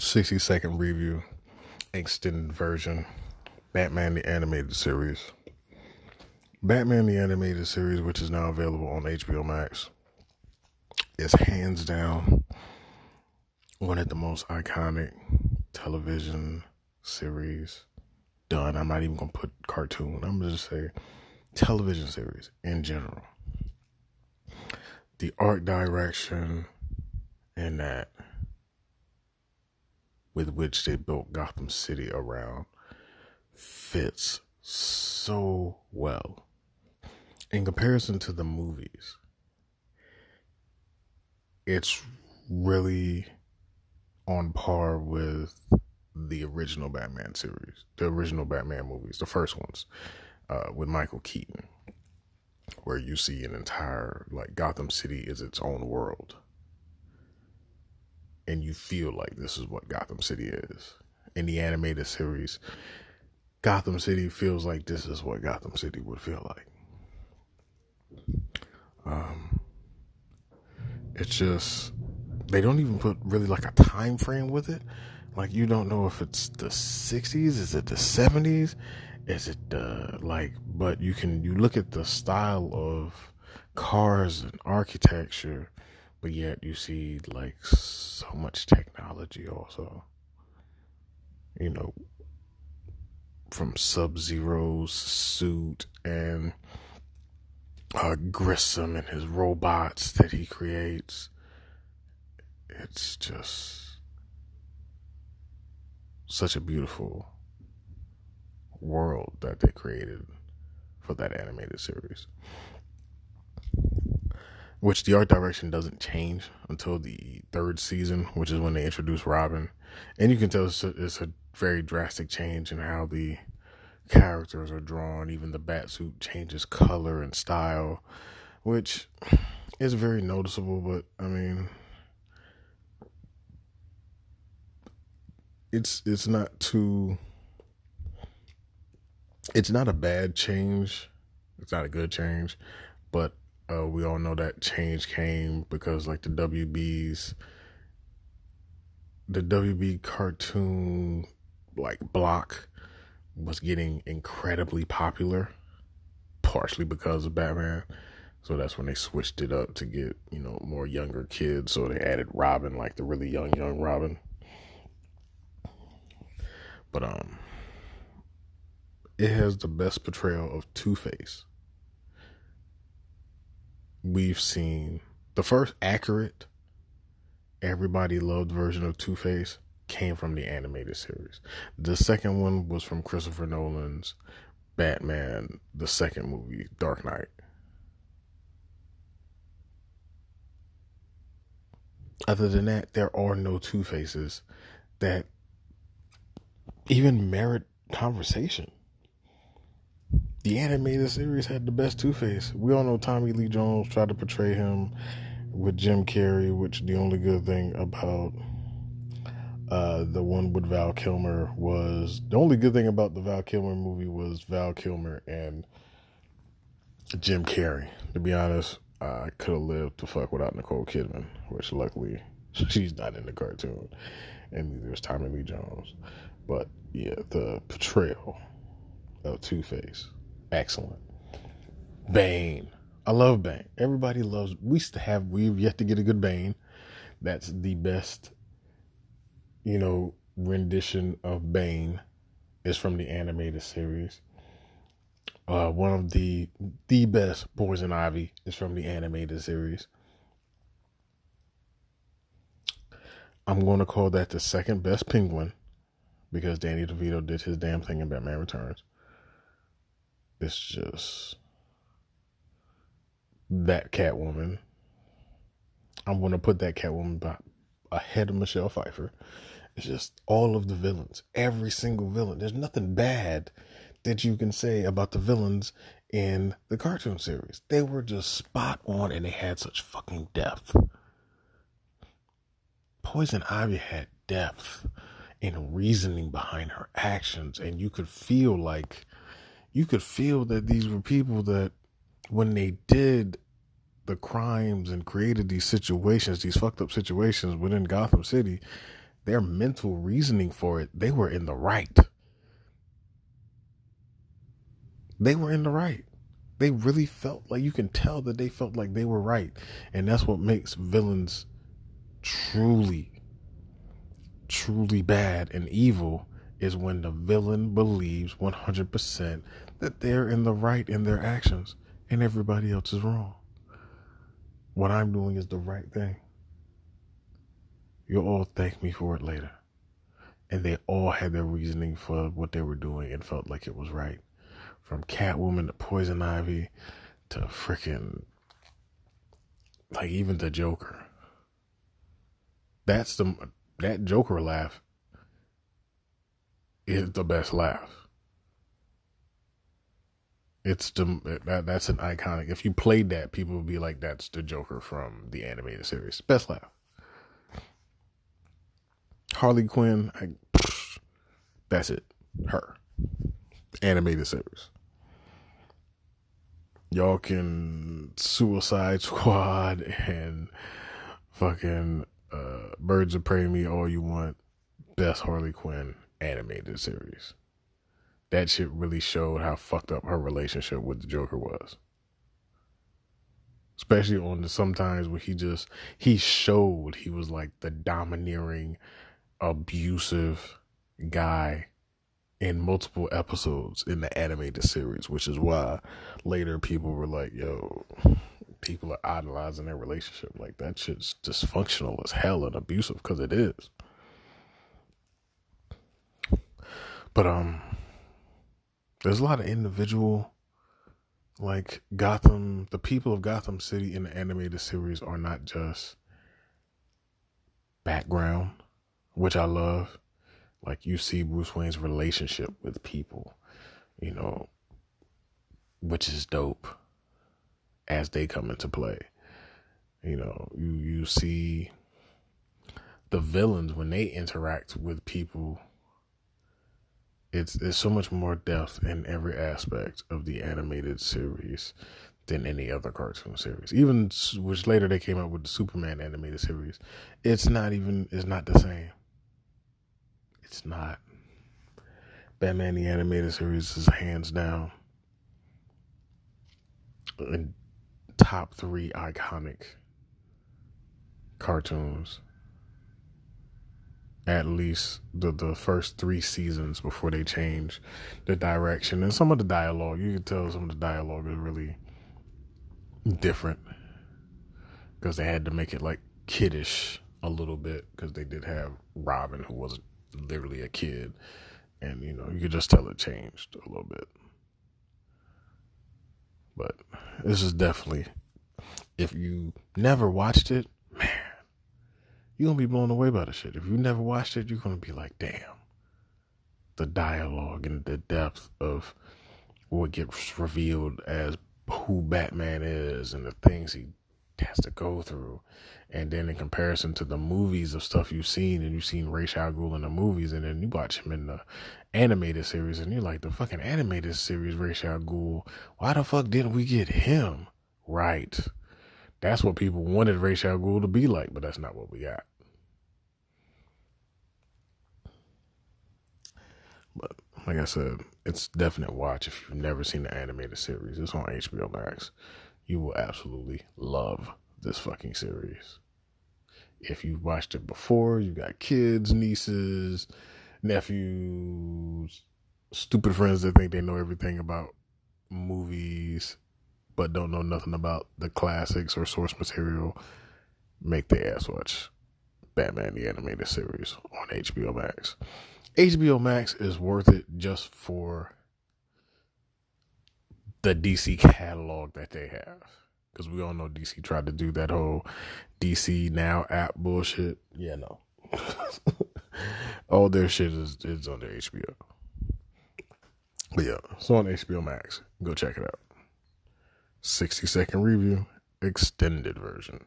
60 second review, extended version, Batman the Animated Series. Batman the Animated Series, which is now available on HBO Max, is hands down one of the most iconic television series done. I'm not even going to put cartoon, I'm going to just say television series in general. The art direction and that with which they built Gotham City around fits so well. In comparison to the movies, it's really on par with the original Batman series, the original Batman movies, the first ones, uh, with Michael Keaton, where you see an entire, like, Gotham City is its own world and you feel like this is what Gotham City is. In the animated series, Gotham City feels like this is what Gotham City would feel like. Um, it's just they don't even put really like a time frame with it. Like you don't know if it's the 60s, is it the 70s, is it the like but you can you look at the style of cars and architecture but yet you see like so much technology also. You know from sub zero's suit and uh, grissom and his robots that he creates. It's just such a beautiful world that they created for that animated series which the art direction doesn't change until the third season, which is when they introduce Robin, and you can tell it's a, it's a very drastic change in how the characters are drawn. Even the bat suit changes color and style, which is very noticeable. But I mean, it's it's not too. It's not a bad change. It's not a good change, but uh, we all know that change came because like the WB's the WB cartoon like block was getting incredibly popular, partially because of Batman. So that's when they switched it up to get, you know, more younger kids. So they added Robin, like the really young, young Robin. But um it has the best portrayal of Two Face we've seen. The first accurate, everybody loved version of Two Face came from the animated series. The second one was from Christopher Nolan's Batman, the second movie, Dark Knight. Other than that, there are no Two Faces that even merit conversation the animated series had the best Two Face. We all know Tommy Lee Jones tried to portray him with Jim Carrey, which the only good thing about uh, the one with Val Kilmer was the only good thing about the Val Kilmer movie was Val Kilmer and Jim Carrey. To be honest, I could have lived to fuck without Nicole Kidman, which luckily she's not in the cartoon, and neither is Tommy Lee Jones. But yeah, the portrayal of Two Face excellent. Bane. I love Bane. Everybody loves. We to have. We've yet to get a good Bane. That's the best. You know, rendition of Bane is from the animated series. Uh, one of the the best Poison Ivy is from the animated series. I'm going to call that the second best Penguin because Danny DeVito did his damn thing in Batman Returns it's just that Catwoman. I'm gonna put that Catwoman ahead of Michelle Pfeiffer. It's just all of the villains, every single villain. There's nothing bad that you can say about the villains in the cartoon series. They were just spot on and they had such fucking depth. Poison Ivy had depth and reasoning behind her actions, and you could feel like you could feel that these were people that when they did the crimes and created these situations, these fucked up situations within Gotham City, their mental reasoning for it, they were in the right. They were in the right. They really felt like you can tell that they felt like they were right. And that's what makes villains truly, truly bad and evil is when the villain believes 100% that they're in the right in their actions and everybody else is wrong. What I'm doing is the right thing. You'll all thank me for it later. And they all had their reasoning for what they were doing and felt like it was right. From Catwoman to Poison Ivy to freaking, like even the Joker. That's the, that Joker laugh is the best laugh. It's the that that's an iconic. If you played that, people would be like, "That's the Joker from the animated series." Best laugh. Harley Quinn, I, that's it. Her animated series. Y'all can Suicide Squad and fucking uh, Birds of Prey me all you want. Best Harley Quinn animated series. That shit really showed how fucked up her relationship with the Joker was. Especially on the sometimes where he just he showed he was like the domineering, abusive guy in multiple episodes in the animated series, which is why later people were like, yo, people are idolizing their relationship. Like that shit's dysfunctional as hell and abusive because it is. But um there's a lot of individual like Gotham the people of Gotham City in the animated series are not just background, which I love. Like you see Bruce Wayne's relationship with people, you know, which is dope as they come into play. You know, you you see the villains when they interact with people it's there's so much more depth in every aspect of the animated series than any other cartoon series. Even which later they came up with the Superman animated series. It's not even it's not the same. It's not. Batman the animated series is hands down in top three iconic cartoons at least the the first three seasons before they change the direction and some of the dialogue. You can tell some of the dialogue is really different because they had to make it like kiddish a little bit because they did have Robin who was literally a kid, and you know you could just tell it changed a little bit. But this is definitely if you never watched it, you're gonna be blown away by the shit. If you never watched it, you're gonna be like, damn. The dialogue and the depth of what gets revealed as who Batman is and the things he has to go through. And then in comparison to the movies of stuff you've seen, and you've seen Ra's al Ghul in the movies, and then you watch him in the animated series, and you're like, the fucking animated series, Ra's al Ghul, why the fuck didn't we get him? Right. That's what people wanted Ra's al Ghul to be like, but that's not what we got. But like I said, it's definite watch if you've never seen the animated series. It's on HBO Max. You will absolutely love this fucking series. If you've watched it before, you got kids, nieces, nephews, stupid friends that think they know everything about movies but don't know nothing about the classics or source material, make the ass watch Batman the Animated Series on HBO Max. HBO Max is worth it just for the DC catalog that they have. Because we all know DC tried to do that whole DC Now app bullshit. Yeah, no. all their shit is, is on their HBO. But yeah, so on HBO Max. Go check it out. 60 second review, extended version.